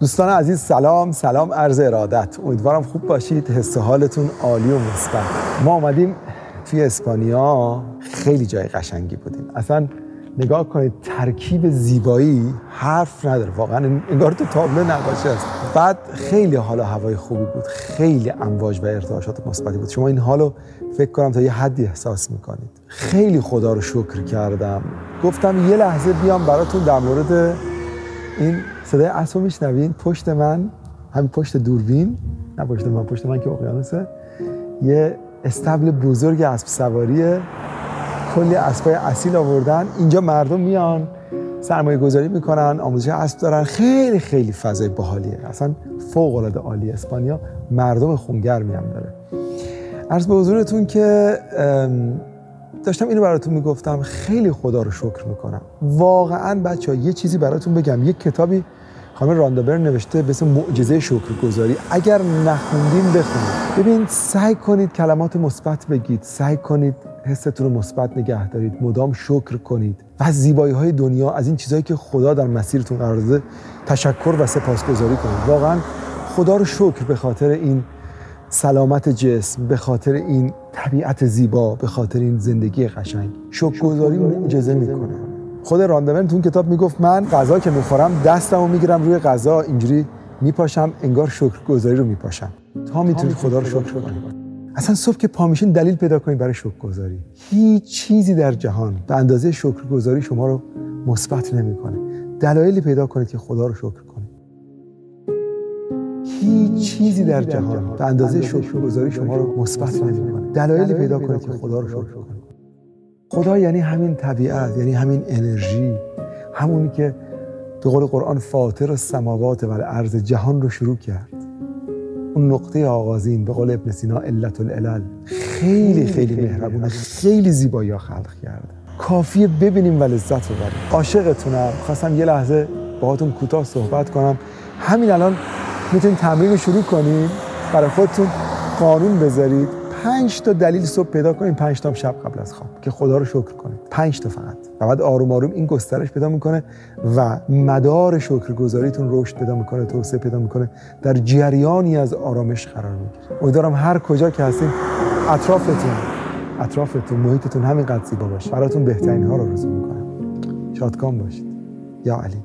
دوستان عزیز سلام. سلام عرض ارادت. امیدوارم خوب باشید. حس حالتون عالی و مثبت ما آمدیم توی اسپانیا. خیلی جای قشنگی بودیم. اصلا نگاه کنید ترکیب زیبایی حرف نداره. واقعا انگار تو تابلو نقاشی است بعد خیلی حالا هوای خوبی بود. خیلی امواج و ارتعاشات مثبتی بود. شما این حالو فکر کنم تا یه حدی احساس می‌کنید. خیلی خدا رو شکر کردم. گفتم یه لحظه بیام براتون در مورد این صدای اسب میشنوین. پشت من همین پشت دوربین نه پشت من پشت من که اقیانوسه یه استبل بزرگ اسب سواریه. کلی اسبای اصیل آوردن. اینجا مردم میان سرمایه گذاری می‌کنن آموزش اسب دارن. خیلی خیلی فضای باحالیه. اصلا فوق العاده عالی. اسپانیا مردم خونگرمی هم داره. عرض به حضورتون که داشتم اینو براتون می‌گفتم. خیلی خدا رو شکر می‌کنم. واقعا بچه ها یه چیزی براتون بگم. یک کتابی خانم راندابر نوشته به اسم معجزه شکرگزاری. اگر نخوندین بخونید. ببین سعی کنید کلمات مثبت بگید. سعی کنید حستون رو مثبت نگه دارید. مدام شکر کنید. و از زیبایی های دنیا از این چیزهایی که خدا در مسیرتون قرار داده تشکر و سپاسگزاری کنید. واقعا خدا رو شکر به خاطر این سلامت جسم به خاطر این طبیعت زیبا به خاطر این زندگی قشنگ. شکرگزاری معجزه می‌کنه خود راندمن تو کتاب می‌گفت من غذا که می‌خورم دستمو می‌گیرم روی غذا اینجوری میپاشم انگار شکرگزاری رو میپاشم. تا می‌تونید خدا رو شکر کنید اصلا صبح که پامیشین دلیل پیدا کنید برای شکرگزاری. هیچ چیزی در جهان به اندازه شکرگزاری شما رو مثبت نمی‌کنه. دلایلی پیدا کنید که خدا رو شکر هیچ چیزی در جهان به اندازه شکرگزاری شما رو مثبت نمی‌کنه دلایلی پیدا کنید که خدا رو شکر کنید. خدا یعنی همین طبیعت یعنی همین انرژی همونی که به قول قرآن فاطر سماوات و عرض جهان رو شروع کرد. اون نقطه آغازین به قول ابن سینا علت العلل. خیلی خیلی مهربونه خیلی زیبایی خلق کرده. کافیه ببینیم و لذت ببریم. عاشقتونم. خواستم یه لحظه باهاتون کوتاه صحبت کنم. همین الان می‌تونید تمرین رو شروع کنید برای خودتون قانون بذارید. پنج تا دلیل صبح پیدا کنید پنج تا شب قبل از خواب. که خدا رو شکر کنید. پنج تا فقط. و بعد آروم آروم این گسترش پیدا می‌کنه و مدار شکرگزاریتون رشد پیدا می‌کنه توسعه پیدا می‌کنه. در جریانی از آرامش قرار می‌گیره. امیدوارم هر کجا که هستین اطرافتون اطرافتون محیطتون همینقدر زیبا باشه. براتون بهترین ها رو آرزو می‌کنم. شادکام باشید. یا علی.